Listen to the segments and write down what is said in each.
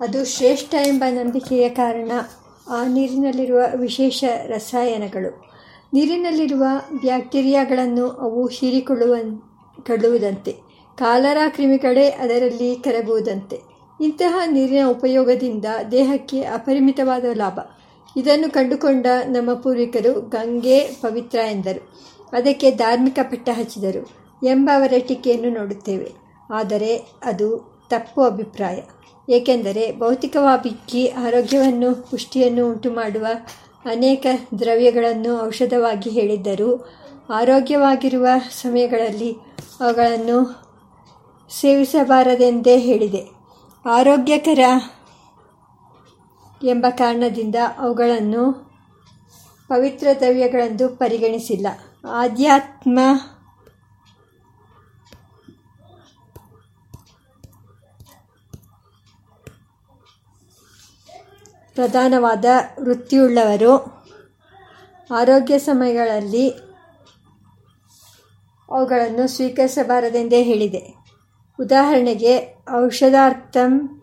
ಅದು ಶ್ರೇಷ್ಠ ಎಂಬ ನಂಬಿಕೆಯ ಕಾರಣ ಆ ನೀರಿನಲ್ಲಿರುವ ವಿಶೇಷ ರಸಾಯನಗಳು. ನೀರಿನಲ್ಲಿರುವ ಬ್ಯಾಕ್ಟೀರಿಯಾಗಳನ್ನು ಅವು ಹೀರಿಕೊಳ್ಳುವ ಕಳ್ಳುವುದಂತೆ ಕಾಲರಾ ಕ್ರಿಮಿಗಳೇ ಅದರಲ್ಲಿ ಕರಗುವುದಂತೆ. ಇಂತಹ ನೀರಿನ ಉಪಯೋಗದಿಂದ ದೇಹಕ್ಕೆ ಅಪರಿಮಿತವಾದ ಲಾಭ. ಇದನ್ನು ಕಂಡುಕೊಂಡ ನಮ್ಮ ಪೂರ್ವಿಕರು ಗಂಗೆ ಪವಿತ್ರ ಎಂದರು. ಅದಕ್ಕೆ ಧಾರ್ಮಿಕ ಪಟ್ಟ ಹಚ್ಚಿದರು ಎಂಬ ಅವರ ಟೀಕೆಯನ್ನು ನೋಡುತ್ತೇವೆ. ಆದರೆ ಅದು ತಪ್ಪು ಅಭಿಪ್ರಾಯ. ಏಕೆಂದರೆ ಭೌತಿಕವಾಗಿ ಆರೋಗ್ಯವನ್ನು, ಪುಷ್ಟಿಯನ್ನು ಉಂಟು ಮಾಡುವ ಅನೇಕ ದ್ರವ್ಯಗಳನ್ನು ಔಷಧವಾಗಿ ಹೇಳಿದ್ದರೂ. ಆರೋಗ್ಯವಾಗಿರುವ ಸಮಯಗಳಲ್ಲಿ ಅವುಗಳನ್ನು ಸೇವಿಸಬಾರದೆಂದೇ ಹೇಳಿದೆ. ಆರೋಗ್ಯಕರ ಎಂಬ ಕಾರಣದಿಂದ ಅವುಗಳನ್ನು ಪವಿತ್ರ ದ್ರವ್ಯಗಳೆಂದು ಪರಿಗಣಿಸಿಲ್ಲ. ಆಧ್ಯಾತ್ಮ ಪ್ರಧಾನವಾದ ವೃತ್ತಿಯುಳ್ಳವರು. ಆರೋಗ್ಯ ಸಮಯಗಳಲ್ಲಿ ಅವುಗಳನ್ನು ಸ್ವೀಕರಿಸಬಾರದೆಂದೇ ಹೇಳಿದೆ. ಉದಾಹರಣೆಗೆ, ಔಷಧಾರ್ಥಂ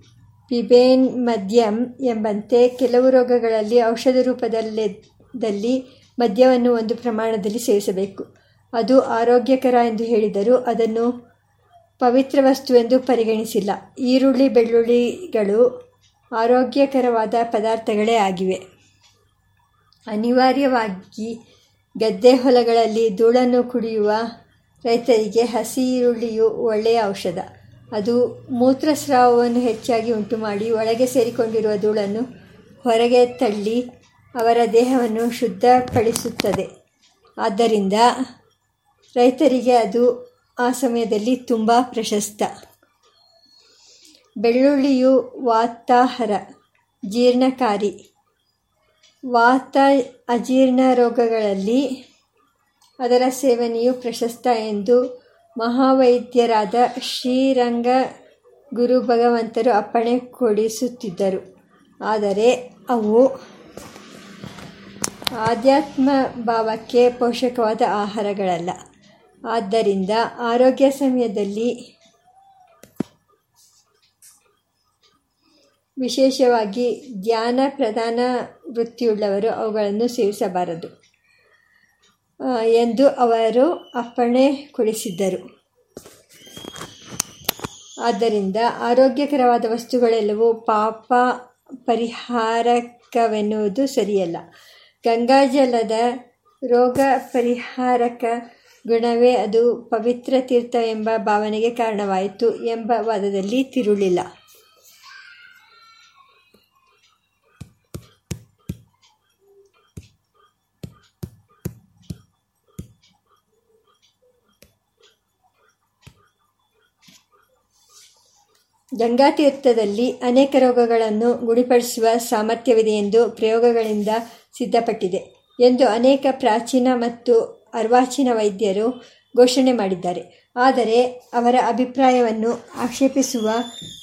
ಪಿಬೇನ್ ಮದ್ಯಂ ಎಂಬಂತೆ ಕೆಲವು ರೋಗಗಳಲ್ಲಿ ಔಷಧ ರೂಪದಲ್ಲಿ ಮದ್ಯವನ್ನು ಒಂದು ಪ್ರಮಾಣದಲ್ಲಿ ಸೇವಿಸಬೇಕು. ಅದು ಆರೋಗ್ಯಕರ ಎಂದು ಹೇಳಿದರೂ ಅದನ್ನು ಪವಿತ್ರ ವಸ್ತು ಎಂದು ಪರಿಗಣಿಸಿಲ್ಲ. ಈರುಳ್ಳಿ, ಬೆಳ್ಳುಳ್ಳಿಗಳು ಆರೋಗ್ಯಕರವಾದ ಪದಾರ್ಥಗಳೇ ಆಗಿವೆ. ಅನಿವಾರ್ಯವಾಗಿ ಗದ್ದೆ ಹೊಲಗಳಲ್ಲಿ ಧೂಳನ್ನು ಕುಡಿಯುವ ರೈತರಿಗೆ ಹಸಿ ಈರುಳ್ಳಿಯು ಒಳ್ಳೆಯ ಔಷಧ. ಅದು ಮೂತ್ರಸ್ರಾವವನ್ನು ಹೆಚ್ಚಾಗಿ ಉಂಟುಮಾಡಿ ಒಳಗೆ ಸೇರಿಕೊಂಡಿರುವ ಧೂಳನ್ನು ಹೊರಗೆ ತಳ್ಳಿ ಅವರ ದೇಹವನ್ನು ಶುದ್ಧಪಡಿಸುತ್ತದೆ. ಆದ್ದರಿಂದ ರೈತರಿಗೆ ಅದು ಆ ಸಮಯದಲ್ಲಿ ತುಂಬ ಪ್ರಶಸ್ತ. ಬೆಳ್ಳುಳ್ಳಿಯು ವಾತಾಹರ, ಜೀರ್ಣಕಾರಿ. ವಾತ ಅಜೀರ್ಣ ರೋಗಗಳಲ್ಲಿ ಅದರ ಸೇವನೆಯು ಪ್ರಶಸ್ತ ಎಂದು ಮಹಾವೈದ್ಯರಾದ ಶ್ರೀರಂಗ ಗುರು ಭಗವಂತರು ಅಪ್ಪಣೆ ಕೊಡಿಸುತ್ತಿದ್ದರು. ಆದರೆ ಅವು ಆಧ್ಯಾತ್ಮ ಭಾವಕ್ಕೆ ಪೋಷಕವಾದ ಆಹಾರಗಳಲ್ಲ. ಆದ್ದರಿಂದ ಆರೋಗ್ಯ ಸಮಯದಲ್ಲಿ ವಿಶೇಷವಾಗಿ ಧ್ಯಾನ ಪ್ರಧಾನ ವೃತ್ತಿಯುಳ್ಳವರು ಅವುಗಳನ್ನು ಸೇವಿಸಬಾರದು. ಎಂದು ಅವರು ಅಪ್ಪಣೆ ಕೊಡಿಸಿದ್ದರು. ಆದ್ದರಿಂದ ಆರೋಗ್ಯಕರವಾದ ವಸ್ತುಗಳೆಲ್ಲವೂ ಪಾಪ ಪರಿಹಾರಕವೆನ್ನುವುದು ಸರಿಯಲ್ಲ. ಗಂಗಾಜಲದ ರೋಗ ಪರಿಹಾರಕ ಗುಣವೇ ಅದು ಪವಿತ್ರ ತೀರ್ಥ ಎಂಬ ಭಾವನೆಗೆ ಕಾರಣವಾಯಿತು ಎಂಬ ವಾದದಲ್ಲಿ ತಿರುಳಿಲ್ಲ. ಗಂಗಾತೀರ್ಥದಲ್ಲಿ ಅನೇಕ ರೋಗಗಳನ್ನು ಗುಣಪಡಿಸುವ ಸಾಮರ್ಥ್ಯವಿದೆ ಎಂದು ಪ್ರಯೋಗಗಳಿಂದ ಸಿದ್ಧಪಟ್ಟಿದೆ ಎಂದು ಅನೇಕ ಪ್ರಾಚೀನ ಮತ್ತು ಅರ್ವಾಚೀನ ವೈದ್ಯರು ಘೋಷಣೆ ಮಾಡಿದ್ದಾರೆ. ಆದರೆ ಅವರ ಅಭಿಪ್ರಾಯವನ್ನು ಆಕ್ಷೇಪಿಸುವ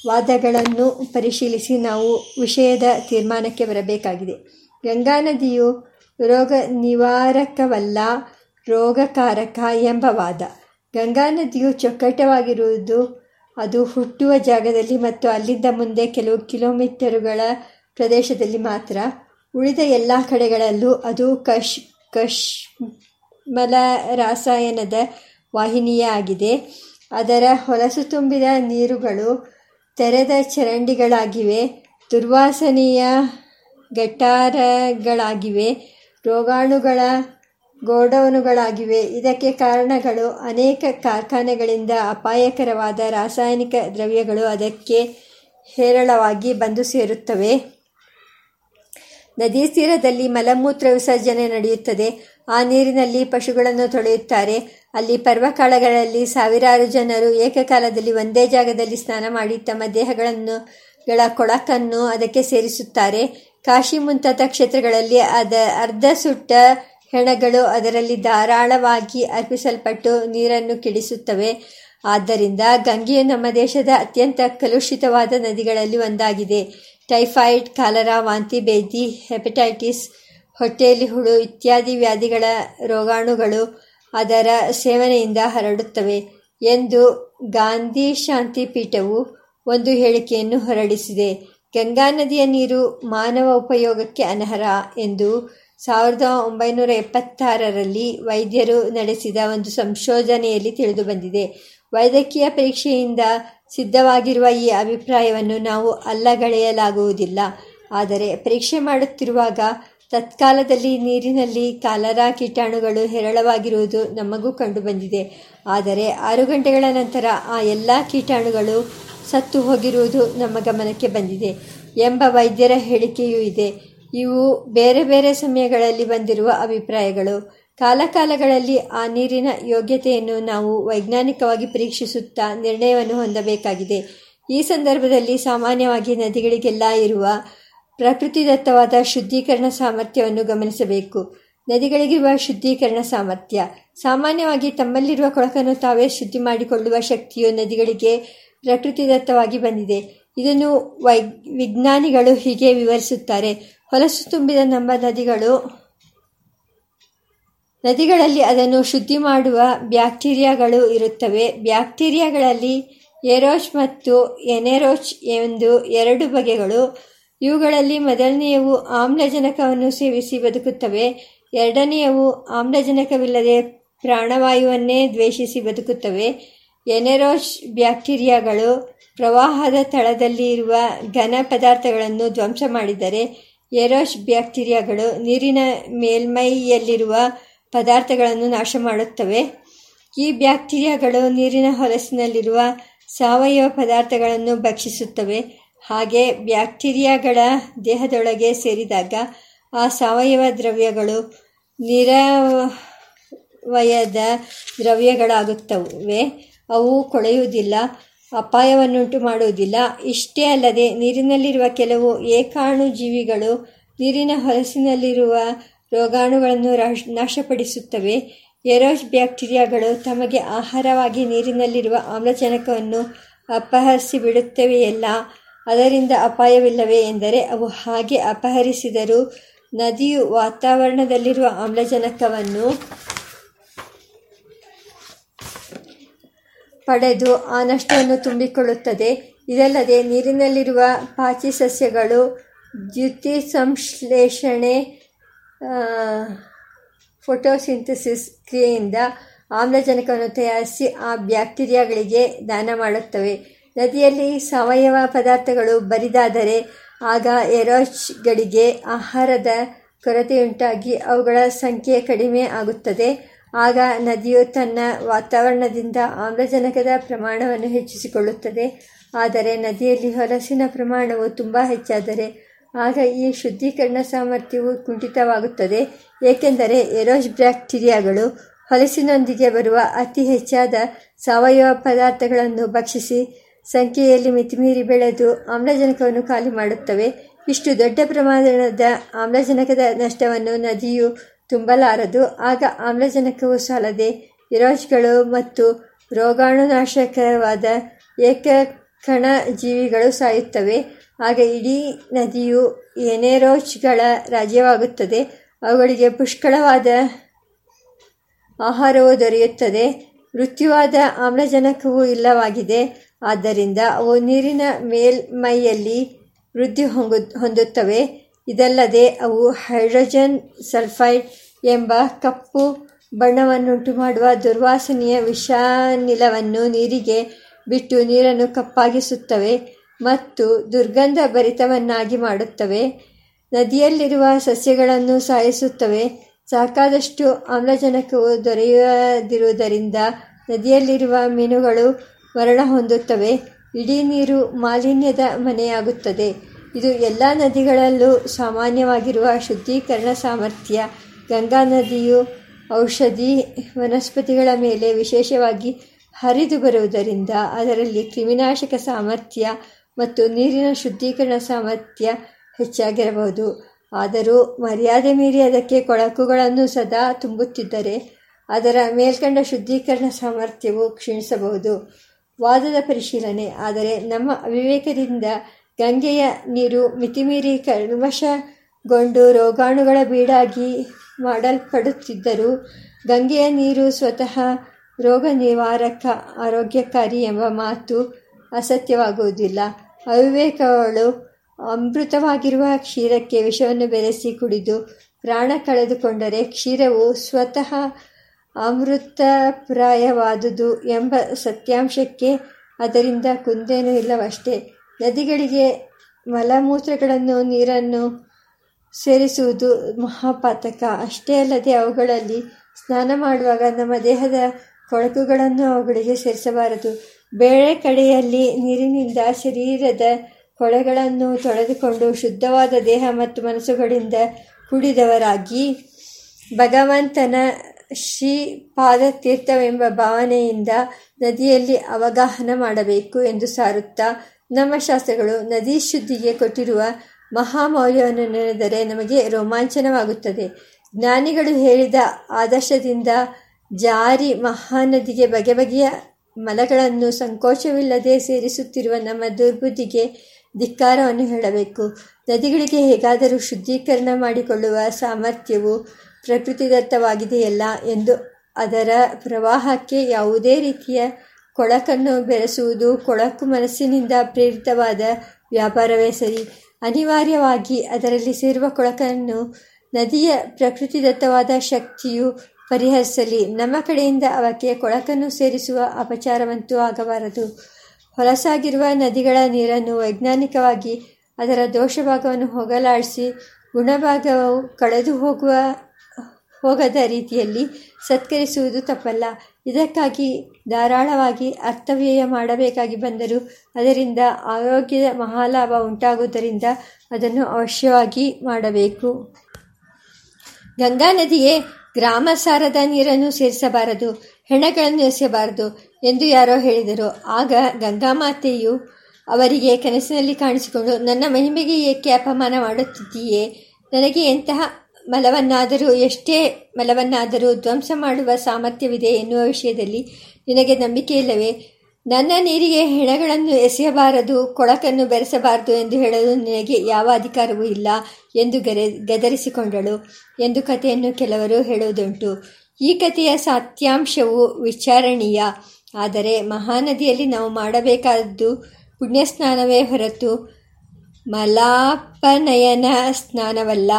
ವಾದಗಳನ್ನು ಪರಿಶೀಲಿಸಿ ನಾವು ವಿಷಯದ ತೀರ್ಮಾನಕ್ಕೆ ಬರಬೇಕಾಗಿದೆ. ಗಂಗಾ ನದಿಯು ರೋಗ ನಿವಾರಕವಲ್ಲ ರೋಗಕಾರಕ ಎಂಬ ವಾದ. ಗಂಗಾ ನದಿಯು ಚೊಕ್ಕಟವಾಗಿರುವುದು ಅದು ಹುಟ್ಟುವ ಜಾಗದಲ್ಲಿ ಮತ್ತು ಅಲ್ಲಿಂದ ಮುಂದೆ ಕೆಲವು ಕಿಲೋಮೀಟರುಗಳ ಪ್ರದೇಶದಲ್ಲಿ ಮಾತ್ರ. ಉಳಿದ ಎಲ್ಲ ಕಡೆಗಳಲ್ಲೂ ಅದು ಕಶ್, ಕಶ್ಮಲ ರಾಸಾಯನದ ವಾಹಿನಿಯೇ ಅದರ ಹೊಲಸು ತುಂಬಿದ ನೀರುಗಳು ತೆರೆದ ಚರಂಡಿಗಳಾಗಿವೆ. ದುರ್ವಾಸನೆಯ ಗಟಾರಗಳಾಗಿವೆ ರೋಗಾಣುಗಳ ಗೋಡೌನುಗಳಾಗಿವೆ. ಇದಕ್ಕೆ ಕಾರಣಗಳು ಅನೇಕ ಕಾರ್ಖಾನೆಗಳಿಂದ ಅಪಾಯಕರವಾದ ರಾಸಾಯನಿಕ ದ್ರವ್ಯಗಳು ಅದಕ್ಕೆ ಹೇರಳವಾಗಿ ಬಂದು ಸೇರುತ್ತವೆ. ನದಿ ತೀರದಲ್ಲಿ ಮಲಮೂತ್ರ ವಿಸರ್ಜನೆ ನಡೆಯುತ್ತದೆ. ಆ ನೀರಿನಲ್ಲಿ ಪಶುಗಳನ್ನು ತೊಳೆಯುತ್ತಾರೆ. ಅಲ್ಲಿ ಪರ್ವಕಾಲಗಳಲ್ಲಿ ಸಾವಿರಾರು ಜನರು ಏಕಕಾಲದಲ್ಲಿ ಒಂದೇ ಜಾಗದಲ್ಲಿ ಸ್ನಾನ ಮಾಡಿ ತಮ್ಮ ದೇಹಗಳನ್ನು ಗಳ ಕೊಳಕನ್ನು ಅದಕ್ಕೆ ಸೇರಿಸುತ್ತಾರೆ. ಕಾಶಿ ಮುಂತಾದ ಕ್ಷೇತ್ರಗಳಲ್ಲಿ ಅದ ಅರ್ಧ ಸುಟ್ಟ ಹೆಣಗಳು ಅದರಲ್ಲಿ ಧಾರಾಳವಾಗಿ ಅರ್ಪಿಸಲ್ಪಟ್ಟು ನೀರನ್ನು ಕೆಡಿಸುತ್ತವೆ. ಆದ್ದರಿಂದ ಗಂಗೆಯು ನಮ್ಮ ದೇಶದ ಅತ್ಯಂತ ಕಲುಷಿತವಾದ ನದಿಗಳಲ್ಲಿ ಒಂದಾಗಿದೆ. ಟೈಫಾಯ್ಡ್, ಕಾಲರಾ, ವಾಂತಿ, ಬೇದಿ, ಹೆಪಟೈಟಿಸ್, ಹೊಟ್ಟೆಯಲ್ಲಿ ಹುಳು ಇತ್ಯಾದಿ ವ್ಯಾಧಿಗಳ ರೋಗಾಣುಗಳು ಅದರ ಸೇವನೆಯಿಂದ ಹರಡುತ್ತವೆ ಎಂದು ಗಾಂಧಿ ಶಾಂತಿ ಪೀಠವು ಒಂದು ಹೇಳಿಕೆಯನ್ನು ಹೊರಡಿಸಿದೆ. ಗಂಗಾ ನದಿಯ ನೀರು ಮಾನವ ಉಪಯೋಗಕ್ಕೆ ಅನರ್ಹ ಎಂದು ಸಾವಿರದ ಒಂಬೈನೂರ ಎಪ್ಪತ್ತಾರರಲ್ಲಿ ವೈದ್ಯರು ನಡೆಸಿದ ಒಂದು ಸಂಶೋಧನೆಯಲ್ಲಿ ತಿಳಿದುಬಂದಿದೆ ವೈದ್ಯಕೀಯ ಪರೀಕ್ಷೆಯಿಂದ ಸಿದ್ಧವಾಗಿರುವ ಈ ಅಭಿಪ್ರಾಯವನ್ನು ನಾವು ಅಲ್ಲಗಳೆಯಲಾಗುವುದಿಲ್ಲ. ಆದರೆ ಪರೀಕ್ಷೆ ಮಾಡುತ್ತಿರುವಾಗ ತತ್ಕಾಲದಲ್ಲಿ ನೀರಿನಲ್ಲಿ ಕಾಲರಾ ಕೀಟಾಣುಗಳು ಹೇರಳವಾಗಿರುವುದು ನಮಗೂ ಕಂಡುಬಂದಿದೆ. ಆದರೆ ಆರು ಗಂಟೆಗಳ ನಂತರ ಆ ಎಲ್ಲ ಕೀಟಾಣುಗಳು ಸತ್ತು ಹೋಗಿರುವುದು ನಮ್ಮ ಗಮನಕ್ಕೆ ಬಂದಿದೆ ಎಂಬ ವೈದ್ಯರ ಹೇಳಿಕೆಯೂ ಇದೆ. ಇವು ಬೇರೆ ಬೇರೆ ಸಮಯಗಳಲ್ಲಿ ಬಂದಿರುವ ಅಭಿಪ್ರಾಯಗಳು. ಕಾಲಕಾಲಗಳಲ್ಲಿ ಆ ನೀರಿನ ಯೋಗ್ಯತೆಯನ್ನು ನಾವು ವೈಜ್ಞಾನಿಕವಾಗಿ ಪರೀಕ್ಷಿಸುತ್ತಾ ನಿರ್ಣಯವನ್ನು ಹೊಂದಬೇಕಾಗಿದೆ. ಈ ಸಂದರ್ಭದಲ್ಲಿ ಸಾಮಾನ್ಯವಾಗಿ ನದಿಗಳಿಗೆಲ್ಲ ಇರುವ ಪ್ರಕೃತಿದತ್ತವಾದ ಶುದ್ಧೀಕರಣ ಸಾಮರ್ಥ್ಯವನ್ನು ಗಮನಿಸಬೇಕು. ನದಿಗಳಿಗಿರುವ ಶುದ್ಧೀಕರಣ ಸಾಮರ್ಥ್ಯ. ಸಾಮಾನ್ಯವಾಗಿ ತಮ್ಮಲ್ಲಿರುವ ಕೊಳಕನ್ನು ತಾವೇ ಶುದ್ಧಿ ಮಾಡಿಕೊಳ್ಳುವ ಶಕ್ತಿಯು ನದಿಗಳಿಗೆ ಪ್ರಕೃತಿದತ್ತವಾಗಿ ಬಂದಿದೆ. ಇದನ್ನು ವೈ, ವಿಜ್ಞಾನಿಗಳು ಹೀಗೆ ವಿವರಿಸುತ್ತಾರೆ. ಹೊಲಸು ತುಂಬಿದ ನಮ್ಮ ನದಿಗಳು. ನದಿಗಳಲ್ಲಿ ಅದನ್ನು ಶುದ್ಧಿ ಮಾಡುವ ಬ್ಯಾಕ್ಟೀರಿಯಾಗಳು ಇರುತ್ತವೆ. ಬ್ಯಾಕ್ಟೀರಿಯಾಗಳಲ್ಲಿ ಎರೋಚ್ ಮತ್ತು ಎನೆರೋಚ್ ಎಂದು ಎರಡು ಬಗೆಗಳು. ಇವುಗಳಲ್ಲಿ ಮೊದಲನೆಯವು ಆಮ್ಲಜನಕವನ್ನು ಸೇವಿಸಿ ಬದುಕುತ್ತವೆ. ಎರಡನೆಯವು ಆಮ್ಲಜನಕವಿಲ್ಲದೆ ಪ್ರಾಣವಾಯುವನ್ನೇ ದ್ವೇಷಿಸಿ ಬದುಕುತ್ತವೆ. ಎನೆರೋಚ್ ಬ್ಯಾಕ್ಟೀರಿಯಾಗಳು ಪ್ರವಾಹದ ತಳದಲ್ಲಿ ಇರುವ ಘನ ಪದಾರ್ಥಗಳನ್ನು ಧ್ವಂಸ ಮಾಡಿದರೆ ಎರೋಚ್ ಬ್ಯಾಕ್ಟೀರಿಯಾಗಳು ನೀರಿನ ಮೇಲ್ಮೈಯಲ್ಲಿರುವ ಪದಾರ್ಥಗಳನ್ನು ನಾಶ ಮಾಡುತ್ತವೆ ಈ ಬ್ಯಾಕ್ಟೀರಿಯಾಗಳು ನೀರಿನ ಹೊಲಸಿನಲ್ಲಿರುವ ಸಾವಯವ ಪದಾರ್ಥಗಳನ್ನು ಭಕ್ಷಿಸುತ್ತವೆ. ಹಾಗೆ ಬ್ಯಾಕ್ಟೀರಿಯಾಗಳ ದೇಹದೊಳಗೆ ಸೇರಿದಾಗ ಆ ಸಾವಯವ ದ್ರವ್ಯಗಳು ನಿರವಯದ ದ್ರವ್ಯಗಳಾಗುತ್ತವೆ. ಅವು ಕೊಳೆಯುವುದಿಲ್ಲ. ಅಪಾಯವನ್ನುಂಟು ಮಾಡುವುದಿಲ್ಲ. ಇಷ್ಟೇ ಅಲ್ಲದೆ ನೀರಿನಲ್ಲಿರುವ ಕೆಲವು ಏಕಾಣು ಜೀವಿಗಳು ನೀರಿನ ಹೊಲಸಿನಲ್ಲಿರುವ ರೋಗಾಣುಗಳನ್ನು ನಾಶಪಡಿಸುತ್ತವೆ. ಎರೋಸ್ ಬ್ಯಾಕ್ಟೀರಿಯಾಗಳು ತಮಗೆ ಆಹಾರವಾಗಿ ನೀರಿನಲ್ಲಿರುವ ಆಮ್ಲಜನಕವನ್ನು ಅಪಹರಿಸಿ ಬಿಡುತ್ತವೆಯಲ್ಲ ಅದರಿಂದ ಅಪಾಯವಿಲ್ಲವೇ ಎಂದರೆ ಅವು ಹಾಗೆ ಅಪಹರಿಸಿದರೂ ನದಿಯು ವಾತಾವರಣದಲ್ಲಿರುವ ಆಮ್ಲಜನಕವನ್ನು ಪಡೆದು ಆ ನಷ್ಟವನ್ನು ತುಂಬಿಕೊಳ್ಳುತ್ತದೆ. ಇದಲ್ಲದೆ ನೀರಿನಲ್ಲಿರುವ ಪಾಚಿ ಸಸ್ಯಗಳು ದ್ಯುತಿ ಸಂಶ್ಲೇಷಣೆ ಫೋಟೋಸಿಂಥಸಿಸ್ ಕ್ರಿಯೆಯಿಂದ ಆಮ್ಲಜನಕವನ್ನು ತಯಾರಿಸಿ ಆ ಬ್ಯಾಕ್ಟೀರಿಯಾಗಳಿಗೆ ದಾನ ಮಾಡುತ್ತವೆ. ನದಿಯಲ್ಲಿ ಸಾವಯವ ಪದಾರ್ಥಗಳು ಬರಿದಾದರೆ ಆಗ ಎರೋಚ್ಗಳಿಗೆ ಆಹಾರದ ಕೊರತೆಯುಂಟಾಗಿ ಅವುಗಳ ಸಂಖ್ಯೆ ಕಡಿಮೆ ಆಗುತ್ತದೆ. ಆಗ ನದಿಯು ತನ್ನ ವಾತಾವರಣದಿಂದ ಆಮ್ಲಜನಕದ ಪ್ರಮಾಣವನ್ನು ಹೆಚ್ಚಿಸಿಕೊಳ್ಳುತ್ತದೆ. ಆದರೆ ನದಿಯಲ್ಲಿ ಹೊಲಸಿನ ಪ್ರಮಾಣವು ತುಂಬ ಹೆಚ್ಚಾದರೆ ಆಗ ಈ ಶುದ್ಧೀಕರಣ ಸಾಮರ್ಥ್ಯವು ಕುಂಠಿತವಾಗುತ್ತದೆ. ಏಕೆಂದರೆ ಎರೋಜ್ ಬ್ಯಾಕ್ಟೀರಿಯಾಗಳು ಹೊಲಸಿನೊಂದಿಗೆ ಬರುವ ಅತಿ ಹೆಚ್ಚಾದ ಸಾವಯವ ಪದಾರ್ಥಗಳನ್ನು ಭಕ್ಷಿಸಿ ಸಂಖ್ಯೆಯಲ್ಲಿ ಮಿತಿಮೀರಿ ಬೆಳೆದು ಆಮ್ಲಜನಕವನ್ನು ಖಾಲಿ ಮಾಡುತ್ತವೆ. ಇಷ್ಟು ದೊಡ್ಡ ಪ್ರಮಾಣದ ಆಮ್ಲಜನಕದ ನಷ್ಟವನ್ನು ನದಿಯು ತುಂಬಲಾರದು. ಆಗ ಆಮ್ಲಜನಕವು ಸಾಲದೆ ಇರೋಜ್ಗಳು ಮತ್ತು ರೋಗಾಣುನಾಶಕವಾದ ಏಕಕಣ ಜೀವಿಗಳು ಸಾಯುತ್ತವೆ. ಆಗ ಇಡೀ ನದಿಯು ಎನೆರೋಚ್ಗಳ ರಾಜ್ಯವಾಗುತ್ತದೆ. ಅವುಗಳಿಗೆ ಪುಷ್ಕಳವಾದ ಆಹಾರವು ದೊರೆಯುತ್ತದೆ. ಮೃತ್ಯುವಾದ ಆಮ್ಲಜನಕವು ಇಲ್ಲವಾಗಿದೆ. ಆದ್ದರಿಂದ ಅವು ನೀರಿನ ಮೇಲ್ಮೈಯಲ್ಲಿ ವೃದ್ಧಿ ಹೊಂದುತ್ತವೆ. ಇದಲ್ಲದೆ ಅವು ಹೈಡ್ರೋಜನ್ ಸಲ್ಫೈಡ್ ಎಂಬ ಕಪ್ಪು ಬಣ್ಣವನ್ನುಂಟು ಮಾಡುವ ದುರ್ವಾಸನೆಯ ವಿಷಾನಿಲವನ್ನು ನೀರಿಗೆ ಬಿಟ್ಟು ನೀರನ್ನು ಕಪ್ಪಾಗಿಸುತ್ತವೆ ಮತ್ತು ದುರ್ಗಂಧ ಭರಿತವನ್ನಾಗಿ ಮಾಡುತ್ತವೆ. ನದಿಯಲ್ಲಿರುವ ಸಸ್ಯಗಳನ್ನು ಸಾಯಿಸುತ್ತವೆ. ಸಾಕಾದಷ್ಟು ಆಮ್ಲಜನಕವು ದೊರೆಯದಿರುವುದರಿಂದ ನದಿಯಲ್ಲಿರುವ ಮೀನುಗಳು ಮರಣ ಹೊಂದುತ್ತವೆ. ಇಡೀ ನೀರು ಮಾಲಿನ್ಯದ ಮನೆಯಾಗುತ್ತದೆ. ಇದು ಎಲ್ಲ ನದಿಗಳಲ್ಲೂ ಸಾಮಾನ್ಯವಾಗಿರುವ ಶುದ್ಧೀಕರಣ ಸಾಮರ್ಥ್ಯ, ಗಂಗಾ ನದಿಯು ಔಷಧಿ ವನಸ್ಪತಿಗಳ ಮೇಲೆ ವಿಶೇಷವಾಗಿ ಹರಿದು ಬರುವುದರಿಂದ ಅದರಲ್ಲಿ ಕ್ರಿಮಿನಾಶಕ ಸಾಮರ್ಥ್ಯ ಮತ್ತು ನೀರಿನ ಶುದ್ಧೀಕರಣ ಸಾಮರ್ಥ್ಯ ಹೆಚ್ಚಾಗಿರಬಹುದು. ಆದರೂ ಮರ್ಯಾದೆ ಮೀರಿ ಅದಕ್ಕೆ ಕೊಳಕುಗಳನ್ನು ಸದಾ ತುಂಬುತ್ತಿದ್ದರೆ ಅದರ ಮೇಲ್ಕಂಡ ಶುದ್ಧೀಕರಣ ಸಾಮರ್ಥ್ಯವು ಕ್ಷೀಣಿಸಬಹುದು. ವಾದದ ಪರಿಶೀಲನೆ, ಆದರೆ ನಮ್ಮ ಅವಿವೇಕದಿಂದ ಗಂಗೆಯ ನೀರು ಮಿತಿಮೀರಿ ಕಲ್ಮಶಗೊಂಡು ರೋಗಾಣುಗಳ ಬೀಡಾಗಿ ಮಾಡಲ್ಪಡುತ್ತಿದ್ದರೂ ಗಂಗೆಯ ನೀರು ಸ್ವತಃ ರೋಗ ನಿವಾರಕ ಆರೋಗ್ಯಕಾರಿ ಎಂಬ ಮಾತು ಅಸತ್ಯವಾಗುವುದಿಲ್ಲ. ಅವಿವೇಕಗಳು ಅಮೃತವಾಗಿರುವ ಕ್ಷೀರಕ್ಕೆ ವಿಷವನ್ನು ಬೆರೆಸಿ ಕುಡಿದು ಪ್ರಾಣ ಕಳೆದುಕೊಂಡರೆ ಕ್ಷೀರವು ಸ್ವತಃ ಅಮೃತಪ್ರಾಯವಾದುದು ಎಂಬ ಸತ್ಯಾಂಶಕ್ಕೆ ಅದರಿಂದ ಕುಂದೇನೂ ಇಲ್ಲವಷ್ಟೇ. ನದಿಗಳಿಗೆ ಮಲಮೂತ್ರಗಳನ್ನು, ನೀರನ್ನು ಸೇರಿಸುವುದು ಮಹಾಪಾತಕ. ಅಷ್ಟೇ ಅಲ್ಲದೆ ಅವುಗಳಲ್ಲಿ ಸ್ನಾನ ಮಾಡುವಾಗ ನಮ್ಮ ದೇಹದ ಕೊಳಕುಗಳನ್ನು ಅವುಗಳಿಗೆ ಸೇರಿಸಬಾರದು. ಬೇಳೆ ಕಡೆಯಲ್ಲಿ ನೀರಿನಿಂದ ಶರೀರದ ಕೊಳೆಗಳನ್ನು ತೊಳೆದುಕೊಂಡು ಶುದ್ಧವಾದ ದೇಹ ಮತ್ತು ಮನಸ್ಸುಗಳಿಂದ ಕೂಡಿದವರಾಗಿ ಭಗವಂತನ ತೀರ್ಥವೆಂಬ ಭಾವನೆಯಿಂದ ನದಿಯಲ್ಲಿ ಅವಗಾಹನ ಮಾಡಬೇಕು ಎಂದು ಸಾರುತ್ತಾ ನಮ್ಮ ಶಾಸ್ತ್ರಗಳು ನದಿ ಶುದ್ಧಿಗೆ ಕೊಟ್ಟಿರುವ ಮಹಾಮೌಲ್ಯವನ್ನು ನೆನೆದರೆ ನಮಗೆ ರೋಮಾಂಚನವಾಗುತ್ತದೆ. ಜ್ಞಾನಿಗಳು ಹೇಳಿದ ಆದರ್ಶದಿಂದ ಜಾರಿ ಮಹಾನದಿಗೆ ಬಗೆ ಬಗೆಯ ಮಲಗಳನ್ನು ಸಂಕೋಚವಿಲ್ಲದೆ ಸೇರಿಸುತ್ತಿರುವ ನಮ್ಮ ದುರ್ಬುದ್ಧಿಗೆ ಧಿಕ್ಕಾರವನ್ನು ಹೇಳಬೇಕು. ನದಿಗಳಿಗೆ ಹೇಗಾದರೂ ಶುದ್ಧೀಕರಣ ಮಾಡಿಕೊಳ್ಳುವ ಸಾಮರ್ಥ್ಯವು ಪ್ರಕೃತಿದತ್ತವಾಗಿದೆಯಲ್ಲ ಎಂದು ಅದರ ಪ್ರವಾಹಕ್ಕೆ ಯಾವುದೇ ರೀತಿಯ ಕೊಳಕನ್ನು ಬೆರೆಸುವುದು ಕೊಳಕು ಮನಸ್ಸಿನಿಂದ ಪ್ರೇರಿತವಾದ ವ್ಯಾಪಾರವೇ ಸರಿ. ಅನಿವಾರ್ಯವಾಗಿ ಅದರಲ್ಲಿ ಸೇರುವ ಕೊಳಕನ್ನು ನದಿಯ ಪ್ರಕೃತಿದತ್ತವಾದ ಶಕ್ತಿಯು ಪರಿಹರಿಸಲಿ. ನಮ್ಮ ಕಡೆಯಿಂದ ಅವಕ್ಕೆ ಕೊಳಕನ್ನು ಸೇರಿಸುವ ಅಪಚಾರವಂತೂ ಆಗಬಾರದು. ಹೊಲಸಾಗಿರುವ ನದಿಗಳ ನೀರನ್ನು ವೈಜ್ಞಾನಿಕವಾಗಿ ಅದರ ದೋಷಭಾಗವನ್ನು ಹೋಗಲಾಡಿಸಿ ಗುಣಭಾಗವು ಕಳೆದು ಹೋಗುವ ಹೋಗದ ರೀತಿಯಲ್ಲಿ ಸತ್ಕರಿಸುವುದು ತಪ್ಪಲ್ಲ. ಇದಕ್ಕಾಗಿ ಧಾರಾಳವಾಗಿ ಅರ್ಥವ್ಯಯ ಮಾಡಬೇಕಾಗಿ ಬಂದರೂ ಅದರಿಂದ ಆರೋಗ್ಯದ ಮಹಾಲಾಭ ಉಂಟಾಗುವುದರಿಂದ ಅದನ್ನು ಅವಶ್ಯವಾಗಿ ಮಾಡಬೇಕು. ಗಂಗಾ ನದಿಗೆ ಗ್ರಾಮ ಸಾರದ ನೀರನ್ನು ಸೇರಿಸಬಾರದು, ಹೆಣಗಳನ್ನು ಎಸೆಯಬಾರದು ಎಂದು ಯಾರೋ ಹೇಳಿದರು. ಆಗ ಗಂಗಾಮಾತೆಯು ಅವರಿಗೆ ಕನಸಿನಲ್ಲಿ ಕಾಣಿಸಿಕೊಂಡು, ನನ್ನ ಮಹಿಮೆಗೆ ಏಕೆ ಅಪಮಾನ ಮಾಡುತ್ತಿದ್ದೀಯೇ? ನನಗೆ ಎಂತಹ ಮಲವನ್ನಾದರೂ, ಎಷ್ಟೇ ಮಲವನ್ನಾದರೂ ಧ್ವಂಸ ಮಾಡುವ ಸಾಮರ್ಥ್ಯವಿದೆ ಎನ್ನುವ ವಿಷಯದಲ್ಲಿ ನಿನಗೆ ನಂಬಿಕೆ ಇಲ್ಲವೇ? ನನ್ನ ನೀರಿಗೆ ಹೆಣಗಳನ್ನು ಎಸೆಯಬಾರದು, ಕೊಳಕನ್ನು ಬೆರೆಸಬಾರದು ಎಂದು ಹೇಳಲು ನಿನಗೆ ಯಾವ ಅಧಿಕಾರವೂ ಇಲ್ಲ ಎಂದು ಗೆರೆ, ಗದರಿಸಿಕೊಂಡಳು ಎಂದು ಕಥೆಯನ್ನು ಕೆಲವರು ಹೇಳುವುದುಂಟು. ಈ ಕಥೆಯ ಸತ್ಯಾಂಶವು ವಿಚಾರಣೀಯ. ಆದರೆ ಮಹಾನದಿಯಲ್ಲಿ ನಾವು ಮಾಡಬೇಕಾದದ್ದು ಪುಣ್ಯಸ್ನಾನವೇ ಹೊರತು ಮಲಾಪನಯನ ಸ್ನಾನವಲ್ಲ.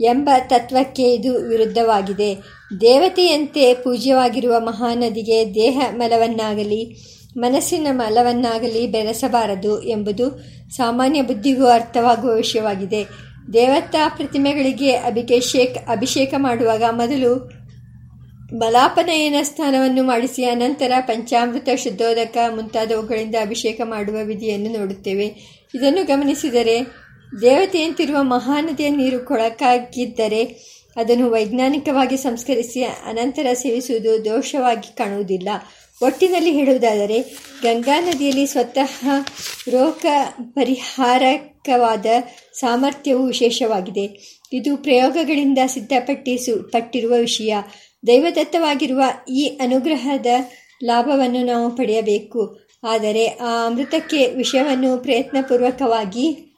ಎಂಬ ತತ್ವಕ್ಕೆ ಇದು ವಿರುದ್ಧವಾಗಿದೆ. ದೇವತೆಯಂತೆ ಪೂಜ್ಯವಾಗಿರುವ ಮಹಾನದಿಗೆ ದೇಹ ಮಲವನ್ನಾಗಲಿ, ಮನಸ್ಸಿನ ಮಲವನ್ನಾಗಲಿ ಬೆರೆಸಬಾರದು ಎಂಬುದು ಸಾಮಾನ್ಯ ಬುದ್ಧಿಗೂ ಅರ್ಥವಾಗುವ ವಿಷಯವಾಗಿದೆ. ದೇವತಾ ಪ್ರತಿಮೆಗಳಿಗೆ ಅಭಿಷೇಕ ಅಭಿಷೇಕ ಮಾಡುವಾಗ ಮೊದಲು ಬಲಾಪನಯನ ಸ್ಥಾನವನ್ನು ಮಾಡಿಸಿ, ಅನಂತರ ಪಂಚಾಮೃತ ಶುದ್ಧೋದಕ ಮುಂತಾದವುಗಳಿಂದ ಅಭಿಷೇಕ ಮಾಡುವ ವಿಧಿಯನ್ನು ನೋಡುತ್ತೇವೆ. ಇದನ್ನು ಗಮನಿಸಿದರೆ ದೇವತೆಯಂತಿರುವ ಮಹಾನದಿಯ ನೀರು ಕೊಳಕಾಗಿದ್ದರೆ ಅದನ್ನು ವೈಜ್ಞಾನಿಕವಾಗಿ ಸಂಸ್ಕರಿಸಿ ಅನಂತರ ಸೇವಿಸುವುದು ದೋಷವಾಗಿ ಕಾಣುವುದಿಲ್ಲ. ಒಟ್ಟಿನಲ್ಲಿ ಹೇಳುವುದಾದರೆ, ಗಂಗಾ ನದಿಯಲ್ಲಿ ಸ್ವತಃ ರೋಗ ಪರಿಹಾರಕವಾದ ಸಾಮರ್ಥ್ಯವು ವಿಶೇಷವಾಗಿದೆ. ಇದು ಪ್ರಯೋಗಗಳಿಂದ ಸಿದ್ಧಪಟ್ಟಿಸು, ಪಟ್ಟಿರುವ ವಿಷಯ. ದೈವದತ್ತವಾಗಿರುವ ಈ ಅನುಗ್ರಹದ ಲಾಭವನ್ನು ನಾವು ಪಡೆಯಬೇಕು. ಆದರೆ ಆ ಅಮೃತಕ್ಕೆ ವಿಷಯವನ್ನು ಪ್ರಯತ್ನಪೂರ್ವಕವಾಗಿ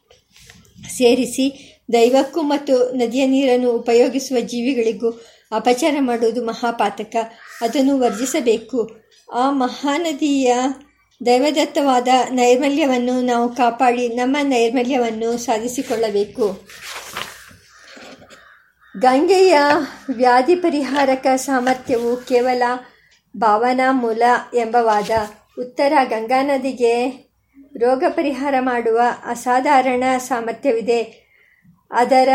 ಸೇರಿಸಿ ದೈವಕ್ಕೂ ಮತ್ತು ನದಿಯ ನೀರನ್ನು ಉಪಯೋಗಿಸುವ ಜೀವಿಗಳಿಗೂ ಅಪಚಾರ ಮಾಡುವುದು ಮಹಾಪಾತಕ. ಅದನ್ನು ವರ್ಜಿಸಬೇಕು. ಆ ಮಹಾನದಿಯ ದೈವದತ್ತವಾದ ನೈರ್ಮಲ್ಯವನ್ನು ನಾವು ಕಾಪಾಡಿ ನಮ್ಮ ನೈರ್ಮಲ್ಯವನ್ನು ಸಾಧಿಸಿಕೊಳ್ಳಬೇಕು. ಗಂಗೆಯ ವ್ಯಾಧಿ ಪರಿಹಾರಕ ಸಾಮರ್ಥ್ಯವು ಕೇವಲ ಭಾವನಾ ಮೂಲ ಎಂಬ ವಾದ. ಉತ್ತರ ಗಂಗಾ ನದಿಗೆ ರೋಗ ಪರಿಹಾರ ಮಾಡುವ ಅಸಾಧಾರಣ ಸಾಮರ್ಥ್ಯವಿದೆ. ಅದರ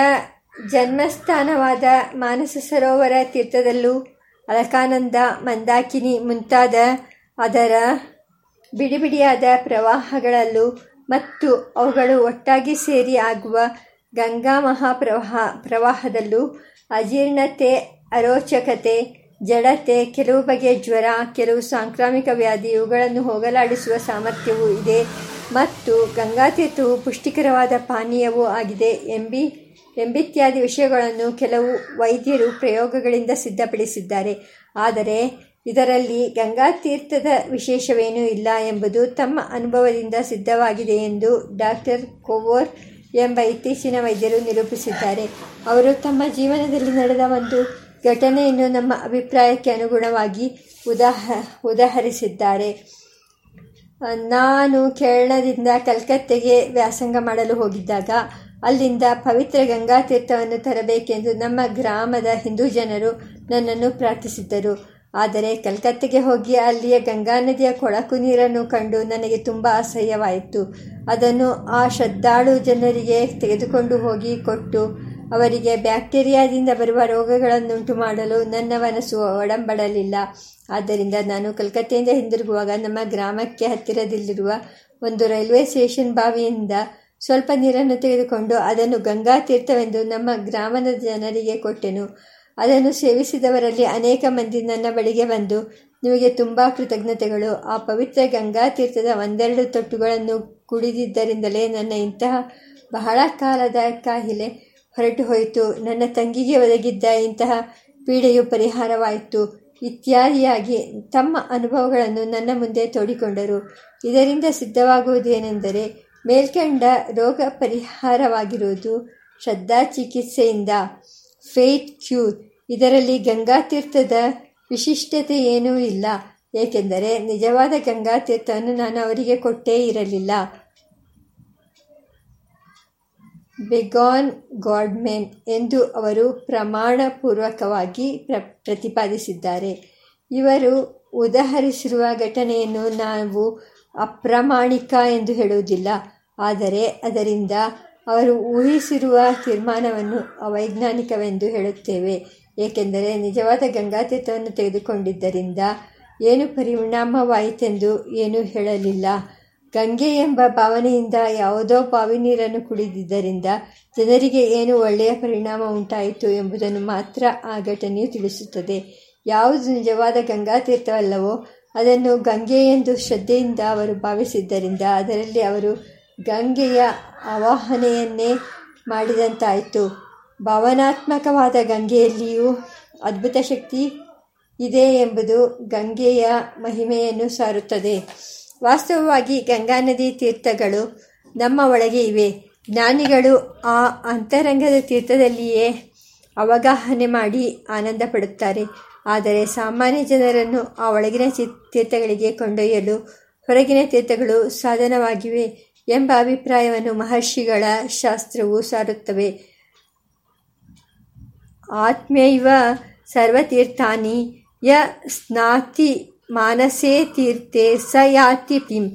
ಜನ್ಮಸ್ಥಾನವಾದ ಮಾನಸ ಸರೋವರ ತೀರ್ಥದಲ್ಲೂ ಅಲಕಾನಂದ, ಮಂದಾಕಿನಿ ಮುಂತಾದ ಅದರ ಬಿಡಿಬಿಡಿಯಾದ ಪ್ರವಾಹಗಳಲ್ಲೂ ಮತ್ತು ಅವುಗಳು ಒಟ್ಟಾಗಿ ಸೇರಿ ಆಗುವ ಗಂಗಾ ಮಹಾಪ್ರವಾಹ ಪ್ರವಾಹದಲ್ಲೂ ಅಜೀರ್ಣತೆ, ಅರೋಚಕತೆ ಜಡತೆ, ಕೆಲವು ಬಗೆಯ ಜ್ವರ, ಕೆಲವು ಸಾಂಕ್ರಾಮಿಕ ವ್ಯಾಧಿ, ಇವುಗಳನ್ನು ಹೋಗಲಾಡಿಸುವ ಸಾಮರ್ಥ್ಯವೂ ಇದೆ. ಮತ್ತು ಗಂಗಾತೀರ್ಥವು ಪುಷ್ಟಿಕರವಾದ ಪಾನೀಯವೂ ಆಗಿದೆ. ಎಂಬಿ, ಎಂಬಿತ್ಯಾದಿ ವಿಷಯಗಳನ್ನು ಕೆಲವು ವೈದ್ಯರು ಪ್ರಯೋಗಗಳಿಂದ ಸಿದ್ಧಪಡಿಸಿದ್ದಾರೆ. ಆದರೆ, ಇದರಲ್ಲಿ ಗಂಗಾತೀರ್ಥದ ವಿಶೇಷವೇನೂ ಇಲ್ಲ ಎಂಬುದು ತಮ್ಮ ಅನುಭವದಿಂದ ಸಿದ್ಧವಾಗಿದೆ ಎಂದು ಡಾಕ್ಟರ್ ಕೋವೋರ್ ಎಂಬ ಇತ್ತೀಚಿನ ವೈದ್ಯರು ನಿರೂಪಿಸಿದ್ದಾರೆ. ಅವರು ತಮ್ಮ ಜೀವನದಲ್ಲಿ ನಡೆದ ಒಂದು ಘಟನೆಯನ್ನು ನಮ್ಮ ಅಭಿಪ್ರಾಯಕ್ಕೆ ಅನುಗುಣವಾಗಿ ಉದಾಹ, ಉದಾಹರಿಸಿದ್ದಾರೆ. ನಾನು ಕೇರಳದಿಂದ ಕಲ್ಕತ್ತೆಗೆ ವ್ಯಾಸಂಗ ಮಾಡಲು ಹೋಗಿದ್ದಾಗ ಅಲ್ಲಿಂದ ಪವಿತ್ರ ಗಂಗಾ ತೀರ್ಥವನ್ನು ತರಬೇಕೆಂದು ನಮ್ಮ ಗ್ರಾಮದ ಹಿಂದೂ ಜನರು ನನ್ನನ್ನು ಪ್ರಾರ್ಥಿಸಿದ್ದರು. ಆದರೆ ಕಲ್ಕತ್ತೆಗೆ ಹೋಗಿ ಅಲ್ಲಿಯ ಗಂಗಾ ನದಿಯ ಕೊಳಕು ನೀರನ್ನು ಕಂಡು ನನಗೆ ತುಂಬ ಅಸಹ್ಯವಾಯಿತು. ಅದನ್ನು ಆ ಶ್ರದ್ಧಾಳು ಜನರಿಗೆ ತೆಗೆದುಕೊಂಡು ಹೋಗಿ ಕೊಟ್ಟು ಅವರಿಗೆ ಬ್ಯಾಕ್ಟೀರಿಯಾದಿಂದ ಬರುವ ರೋಗಗಳನ್ನುಂಟು ಮಾಡಲು ನನ್ನ ಮನಸ್ಸು ಒಡಂಬಡಲಿಲ್ಲ. ಆದ್ದರಿಂದ ನಾನು ಕಲ್ಕತ್ತೆಯಿಂದ ಹಿಂದಿರುಗುವಾಗ ನಮ್ಮ ಗ್ರಾಮಕ್ಕೆ ಹತ್ತಿರದಲ್ಲಿರುವ ಒಂದು ರೈಲ್ವೆ ಸ್ಟೇಷನ್ ಬಾವಿಯಿಂದ ಸ್ವಲ್ಪ ನೀರನ್ನು ತೆಗೆದುಕೊಂಡು ಅದನ್ನು ಗಂಗಾ ತೀರ್ಥವೆಂದು ನಮ್ಮ ಗ್ರಾಮದ ಜನರಿಗೆ ಕೊಟ್ಟೆನು. ಅದನ್ನು ಸೇವಿಸಿದವರಲ್ಲಿ ಅನೇಕ ಮಂದಿ ನನ್ನ ಬಳಿಗೆ ಬಂದು, ನಿಮಗೆ ತುಂಬ ಕೃತಜ್ಞತೆಗಳು. ಆ ಪವಿತ್ರ ಗಂಗಾ ತೀರ್ಥದ ಒಂದೆರಡು ತೊಟ್ಟುಗಳನ್ನು ಕುಡಿದಿದ್ದರಿಂದಲೇ ನನ್ನ ಇಂತಹ ಬಹಳ ಕಾಲದ ಕಾಯಿಲೆ ಹೊರಟು ಹೋಯಿತು. ನನ್ನ ತಂಗಿಗೆ ಒದಗಿದ್ದ ಇಂತಹ ಪೀಡೆಯು ಪರಿಹಾರವಾಯಿತು. ಇತ್ಯಾದಿಯಾಗಿ ತಮ್ಮ ಅನುಭವಗಳನ್ನು ನನ್ನ ಮುಂದೆ ತೋಡಿಕೊಂಡರು. ಇದರಿಂದ ಸಿದ್ಧವಾಗುವುದೇನೆಂದರೆ, ಮೇಲ್ಕಂಡ ರೋಗ ಪರಿಹಾರವಾಗಿರುವುದು ಶ್ರದ್ಧಾ ಚಿಕಿತ್ಸೆಯಿಂದ. Faith cure. ಇದರಲ್ಲಿ ಗಂಗಾತೀರ್ಥದ ವಿಶಿಷ್ಟತೆ ಏನೂ ಇಲ್ಲ. ಏಕೆಂದರೆ, ನಿಜವಾದ ಗಂಗಾತೀರ್ಥವನ್ನು ನಾನು ಅವರಿಗೆ ಕೊಟ್ಟೇ ಇರಲಿಲ್ಲ. ಬೆಗಾನ್ ಗಾಡ್ಮೆನ್ ಎಂದು ಅವರು ಪ್ರಮಾಣಪೂರ್ವಕವಾಗಿ ಪ್ರ, ಪ್ರತಿಪಾದಿಸಿದ್ದಾರೆ. ಇವರು ಉದಾಹರಿಸಿರುವ ಘಟನೆಯನ್ನು ನಾವು ಅಪ್ರಾಮಾಣಿಕ ಎಂದು ಹೇಳುವುದಿಲ್ಲ, ಆದರೆ ಅದರಿಂದ ಅವರು ಊಹಿಸಿರುವ ತೀರ್ಮಾನವನ್ನು ಅವೈಜ್ಞಾನಿಕವೆಂದು ಹೇಳುತ್ತೇವೆ. ಏಕೆಂದರೆ ನಿಜವಾದ ಗಂಗಾತೀತವನ್ನು ತೆಗೆದುಕೊಂಡಿದ್ದರಿಂದ ಏನು ಪರಿಣಾಮವಾಯಿತೆಂದು ಏನೂ ಹೇಳಲಿಲ್ಲ. ಗಂಗೆ ಎಂಬ ಭಾವನೆಯಿಂದ ಯಾವುದೋ ಬಾವಿ ನೀರನ್ನು ಕುಡಿದಿದ್ದರಿಂದ ಜನರಿಗೆ ಏನು ಒಳ್ಳೆಯ ಪರಿಣಾಮ ಉಂಟಾಯಿತು ಎಂಬುದನ್ನು ಮಾತ್ರ ಆ ಘಟನೆಯು ತಿಳಿಸುತ್ತದೆ. ಯಾವುದು ನಿಜವಾದ ಗಂಗಾ ತೀರ್ಥವಲ್ಲವೋ ಅದನ್ನು ಗಂಗೆ ಎಂದು ಶ್ರದ್ಧೆಯಿಂದ ಅವರು ಭಾವಿಸಿದ್ದರಿಂದ ಅದರಲ್ಲಿ ಅವರು ಗಂಗೆಯ ಆವಾಹನೆಯನ್ನೇ ಮಾಡಿದಂತಾಯಿತು. ಭಾವನಾತ್ಮಕವಾದ ಗಂಗೆಯಲ್ಲಿಯೂ ಅದ್ಭುತ ಶಕ್ತಿ ಇದೆ ಎಂಬುದು ಗಂಗೆಯ ಮಹಿಮೆಯನ್ನು ಸಾರುತ್ತದೆ. ವಾಸ್ತವವಾಗಿ ಗಂಗಾ ನದಿ ತೀರ್ಥಗಳು ನಮ್ಮ ಒಳಗೆ ಇವೆ. ಜ್ಞಾನಿಗಳು ಆ ಅಂತರಂಗದ ತೀರ್ಥದಲ್ಲಿಯೇ ಅವಗಾಹನೆ ಮಾಡಿ ಆನಂದ ಪಡುತ್ತಾರೆ. ಆದರೆ ಸಾಮಾನ್ಯ ಜನರನ್ನು ಆ ಒಳಗಿನ ತೀರ್ಥಗಳಿಗೆ ಕೊಂಡೊಯ್ಯಲು ಹೊರಗಿನ ತೀರ್ಥಗಳು ಸಾಧನವಾಗಿವೆ ಎಂಬ ಅಭಿಪ್ರಾಯವನ್ನು ಮಹರ್ಷಿಗಳ ಶಾಸ್ತ್ರವು ಸಾರುತ್ತವೆ. ಆತ್ಮೈವ ಸರ್ವತೀರ್ಥಾನಿ ಯ ಸ್ನಾತಿ ಮಾನಸೇ ತೀರ್ಥೆ ಸ ಯಾತಿ ಪಿಂ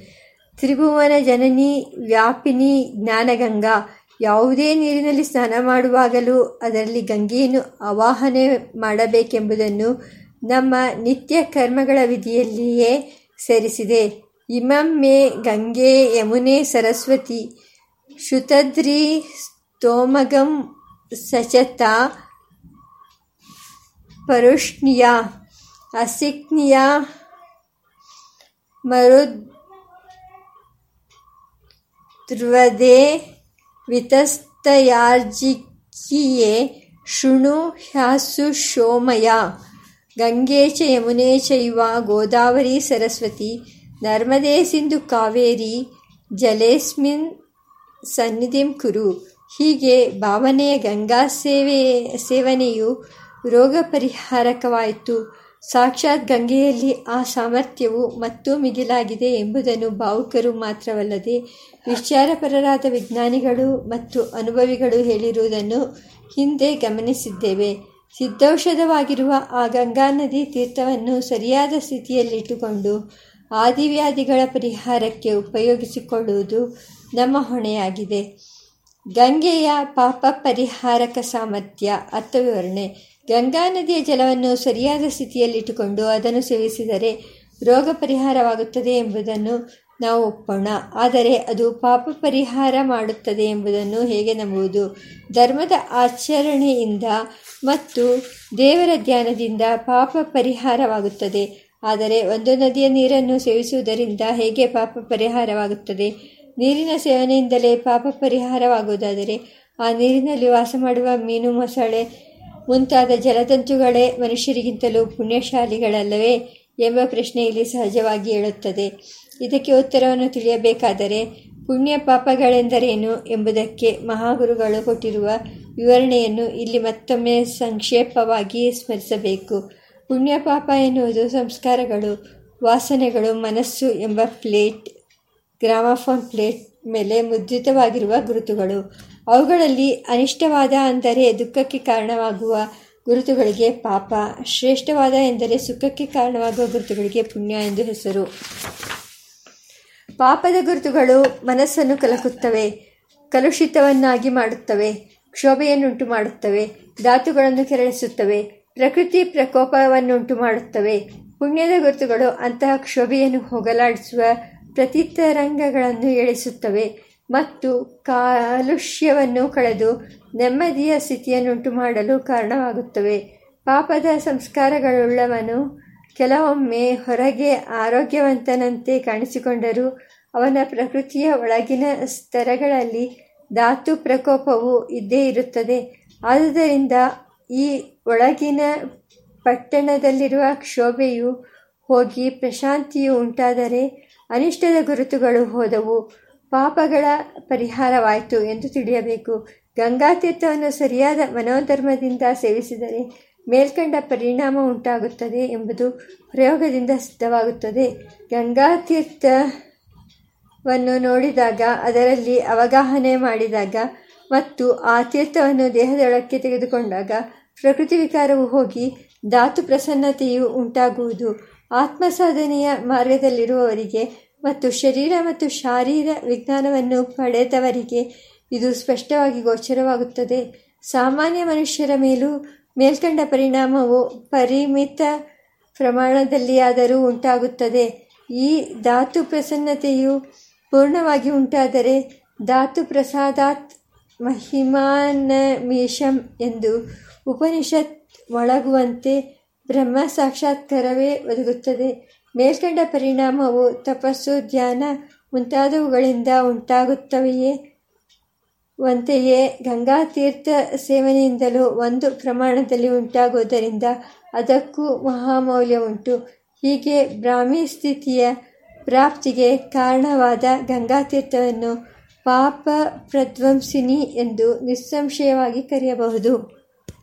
ತ್ರಿಭುವನ ಜನನಿ ವ್ಯಾಪಿನಿ ಜ್ಞಾನಗಂಗಾ ಯಾವುದೇ ನೀರಿನಲ್ಲಿ ಸ್ನಾನ ಮಾಡುವಾಗಲೂ ಅದರಲ್ಲಿ ಗಂಗೆಯನ್ನು ಆವಾಹನೆ ಮಾಡಬೇಕೆಂಬುದನ್ನು ನಮ್ಮ ನಿತ್ಯ ಕರ್ಮಗಳ ವಿಧಿಯಲ್ಲಿಯೇ ಸೇರಿಸಿದೆ. ಇಮಮ್ಮೆ ಗಂಗೆ ಯಮುನೆ ಸರಸ್ವತಿ ಶುತದ್ರಿ ಸ್ತೋಮಗಂ ಸಚತ ಪರುಷ್ಣಿಯ ಅಸಿಕ್ನಿಯ ಮರುದ್ರವದೆ ವಿತಸ್ತಯಾರ್ಜಿಕಿಯೇ ಶೃಣು ಹ್ಯಾಸು ಶೋಮಯ. ಗಂಗೆ ಚ ಯಮುನೆ ಚೈವ ಗೋದಾವರಿ ಸರಸ್ವತಿ. ನರ್ಮದೇ ಸಿಂಧು ಕಾವೇರಿ ಜಲೇಸ್ಮಿನ್ ಸನ್ನಿಧಿಂ ಕುರು. ಹೀಗೆ ಭಾವನೆಯ ಗಂಗಾ ಸೇವೆ, ಸೇವನೆಯು ರೋಗ ಪರಿಹಾರಕವಾಯಿತು. ಸಾಕ್ಷಾತ್ ಗಂಗೆಯಲ್ಲಿ ಆ ಸಾಮರ್ಥ್ಯವು ಮತ್ತೂ ಮಿಗಿಲಾಗಿದೆ ಎಂಬುದನ್ನು ಭಾವುಕರು ಮಾತ್ರವಲ್ಲದೆ ವಿಚಾರಪರರಾದ ವಿಜ್ಞಾನಿಗಳು ಮತ್ತು ಅನುಭವಿಗಳು ಹೇಳಿರುವುದನ್ನು ಹಿಂದೆ ಗಮನಿಸಿದ್ದೇವೆ. ಸಿದ್ಧೌಷಧವಾಗಿರುವ ಆ ಗಂಗಾ ನದಿ ತೀರ್ಥವನ್ನು ಸರಿಯಾದ ಸ್ಥಿತಿಯಲ್ಲಿಟ್ಟುಕೊಂಡು ಆದಿವ್ಯಾಧಿಗಳ ಪರಿಹಾರಕ್ಕೆ ಉಪಯೋಗಿಸಿಕೊಳ್ಳುವುದು ನಮ್ಮ ಹೊಣೆಯಾಗಿದೆ. ಗಂಗೆಯ ಪಾಪ ಪರಿಹಾರಕ ಸಾಮರ್ಥ್ಯ, ಅರ್ಥವಿವರಣೆ. ಗಂಗಾ ನದಿಯ ಜಲವನ್ನು ಸರಿಯಾದ ಸ್ಥಿತಿಯಲ್ಲಿಟ್ಟುಕೊಂಡು ಅದನ್ನು ಸೇವಿಸಿದರೆ ರೋಗ ಪರಿಹಾರವಾಗುತ್ತದೆ ಎಂಬುದನ್ನು ನಾವು ಒಪ್ಪೋಣ. ಆದರೆ ಅದು ಪಾಪ ಪರಿಹಾರ ಮಾಡುತ್ತದೆ ಎಂಬುದನ್ನು ಹೇಗೆ ನಂಬುವುದು? ಧರ್ಮದ ಆಚರಣೆಯಿಂದ ಮತ್ತು ದೇವರ ಧ್ಯಾನದಿಂದ ಪಾಪ ಪರಿಹಾರವಾಗುತ್ತದೆ. ಆದರೆ ಒಂದು ನದಿಯ ನೀರನ್ನು ಸೇವಿಸುವುದರಿಂದ ಹೇಗೆ ಪಾಪ ಪರಿಹಾರವಾಗುತ್ತದೆ? ನೀರಿನ ಸೇವನೆಯಿಂದಲೇ ಪಾಪ ಪರಿಹಾರವಾಗುವುದಾದರೆ ಆ ನೀರಿನಲ್ಲಿ ವಾಸ ಮಾಡುವ ಮೀನು ಮೊಸಳೆ ಮುಂತಾದ ಜಲತಂತುಗಳೇ ಮನುಷ್ಯರಿಗಿಂತಲೂ ಪುಣ್ಯಶಾಲಿಗಳಲ್ಲವೇ ಎಂಬ ಪ್ರಶ್ನೆ ಇಲ್ಲಿ ಸಹಜವಾಗಿ ಹೇಳುತ್ತದೆ ಇದಕ್ಕೆ ಉತ್ತರವನ್ನು ತಿಳಿಯಬೇಕಾದರೆ ಪುಣ್ಯ ಪಾಪಗಳೆಂದರೇನು ಎಂಬುದಕ್ಕೆ ಮಹಾಗುರುಗಳು ಕೊಟ್ಟಿರುವ ವಿವರಣೆಯನ್ನು ಇಲ್ಲಿ ಮತ್ತೊಮ್ಮೆ ಸಂಕ್ಷೇಪವಾಗಿ ಸ್ಮರಿಸಬೇಕು. ಪುಣ್ಯ ಪಾಪ ಎನ್ನುವುದು ಸಂಸ್ಕಾರಗಳು, ವಾಸನೆಗಳು, ಮನಸ್ಸು ಎಂಬ ಪ್ಲೇಟ್, ಗ್ರಾಮಫೋನ್ ಪ್ಲೇಟ್ ಮೇಲೆ ಮುದ್ರಿತವಾಗಿರುವ ಗುರುತುಗಳು. ಅವುಗಳಲ್ಲಿ ಅನಿಷ್ಟವಾದ ಅಂದರೆ ದುಃಖಕ್ಕೆ ಕಾರಣವಾಗುವ ಗುರುತುಗಳಿಗೆ ಪಾಪ, ಶ್ರೇಷ್ಠವಾದ ಎಂದರೆ ಸುಖಕ್ಕೆ ಕಾರಣವಾಗುವ ಗುರುತುಗಳಿಗೆ ಪುಣ್ಯ ಎಂದು ಹೆಸರು. ಪಾಪದ ಗುರುತುಗಳು ಮನಸ್ಸನ್ನು ಕಲಕುತ್ತವೆ, ಕಲುಷಿತವನ್ನಾಗಿ ಮಾಡುತ್ತವೆ, ಕ್ಷೋಭೆಯನ್ನುಂಟು ಮಾಡುತ್ತವೆ, ಧಾತುಗಳನ್ನು ಕೆರಳಿಸುತ್ತವೆ, ಪ್ರಕೃತಿ ಪ್ರಕೋಪವನ್ನುಂಟು ಮಾಡುತ್ತವೆ. ಪುಣ್ಯದ ಗುರುತುಗಳು ಅಂತಹ ಕ್ಷೋಭೆಯನ್ನು ಹೋಗಲಾಡಿಸುವ ಪ್ರತಿತರಂಗಗಳನ್ನು ಎಳಿಸುತ್ತವೆ ಮತ್ತು ಕಾಲುಷ್ಯವನ್ನು ಕಳೆದು ನೆಮ್ಮದಿಯ ಸ್ಥಿತಿಯನ್ನುಂಟು ಮಾಡಲು ಕಾರಣವಾಗುತ್ತವೆ. ಪಾಪದ ಸಂಸ್ಕಾರಗಳುಳ್ಳವನು ಕೆಲವೊಮ್ಮೆ ಹೊರಗೆ ಆರೋಗ್ಯವಂತನಂತೆ ಕಾಣಿಸಿಕೊಂಡರೂ ಅವನ ಪ್ರಕೃತಿಯ ಒಳಗಿನ ಸ್ತರಗಳಲ್ಲಿ ಧಾತು ಪ್ರಕೋಪವು ಇದ್ದೇ ಇರುತ್ತದೆ. ಆದುದರಿಂದ ಈ ಒಳಗಿನ ಪಟ್ಟಣದಲ್ಲಿರುವ ಕ್ಷೋಭೆಯು ಹೋಗಿ ಪ್ರಶಾಂತಿಯು ಉಂಟಾದರೆ ಅನಿಷ್ಟದ ಗುರುತುಗಳು ಹೋದವು. ಪಾಪಗಳ ಪರಿಹಾರವಾಯಿತು ಎಂದು ತಿಳಿಯಬೇಕು. ಗಂಗಾತೀರ್ಥವನ್ನು ಸರಿಯಾದ ಮನೋಧರ್ಮದಿಂದ ಸೇವಿಸಿದರೆ ಮೇಲ್ಕಂಡ ಪರಿಣಾಮ ಉಂಟಾಗುತ್ತದೆ ಎಂಬುದು ಪ್ರಯೋಗದಿಂದ ಸಿದ್ಧವಾಗುತ್ತದೆ. ಗಂಗಾತೀರ್ಥವನ್ನು ನೋಡಿದಾಗ, ಅದರಲ್ಲಿ ಅವಗಾಹನೆ ಮಾಡಿದಾಗ ಮತ್ತು ಆ ತೀರ್ಥವನ್ನು ದೇಹದೊಳಕ್ಕೆ ತೆಗೆದುಕೊಂಡಾಗ ಪ್ರಕೃತಿ ವಿಕಾರವು ಹೋಗಿ ಧಾತು ಪ್ರಸನ್ನತೆಯು ಉಂಟಾಗುವುದು. ಆತ್ಮ ಸಾಧನೆಯ ಮಾರ್ಗದಲ್ಲಿರುವವರಿಗೆ ಮತ್ತು ಶರೀರ ಮತ್ತು ಶಾರೀರ ವಿಜ್ಞಾನವನ್ನು ಪಡೆದವರಿಗೆ ಇದು ಸ್ಪಷ್ಟವಾಗಿ ಗೋಚರವಾಗುತ್ತದೆ. ಸಾಮಾನ್ಯ ಮನುಷ್ಯರ ಮೇಲೂ ಮೇಲ್ಕಂಡ ಪರಿಣಾಮವು ಪರಿಮಿತ ಪ್ರಮಾಣದಲ್ಲಿಯಾದರೂ ಉಂಟಾಗುತ್ತದೆ. ಈ ಧಾತು ಪ್ರಸನ್ನತೆಯು ಪೂರ್ಣವಾಗಿ ಉಂಟಾದರೆ ಧಾತು ಪ್ರಸಾದಾತ್ ಮಹಿಮಾನಮೇಶಂ ಎಂದು ಉಪನಿಷತ್ ಮೊಳಗುವಂತೆ ಬ್ರಹ್ಮ ಸಾಕ್ಷಾತ್ಕಾರವೇ ಒದಗುತ್ತದೆ. ಮೇಲ್ಕಂಡ ಪರಿಣಾಮವು ತಪಸ್ಸು, ಧ್ಯಾನ ಮುಂತಾದವುಗಳಿಂದ ಉಂಟಾಗುತ್ತವೆಯೇ? ವಂತೆಯೇ ಗಂಗಾ ತೀರ್ಥ ಸೇವನೆಯಿಂದಲೂ ಒಂದು ಪ್ರಮಾಣದಲ್ಲಿ ಉಂಟಾಗುವುದರಿಂದ ಅದಕ್ಕೂ ಮಹಾಮೌಲ್ಯ ಉಂಟು ಹೀಗೆ ಬ್ರಾಹ್ಮಿ ಸ್ಥಿತಿಯ ಪ್ರಾಪ್ತಿಗೆ ಕಾರಣವಾದ ಗಂಗಾ ತೀರ್ಥವನ್ನು ಪಾಪ ಪ್ರಧ್ವಂಸಿನಿ ಎಂದು ನಿಸ್ಸಂಶಯವಾಗಿ ಕರೆಯಬಹುದು.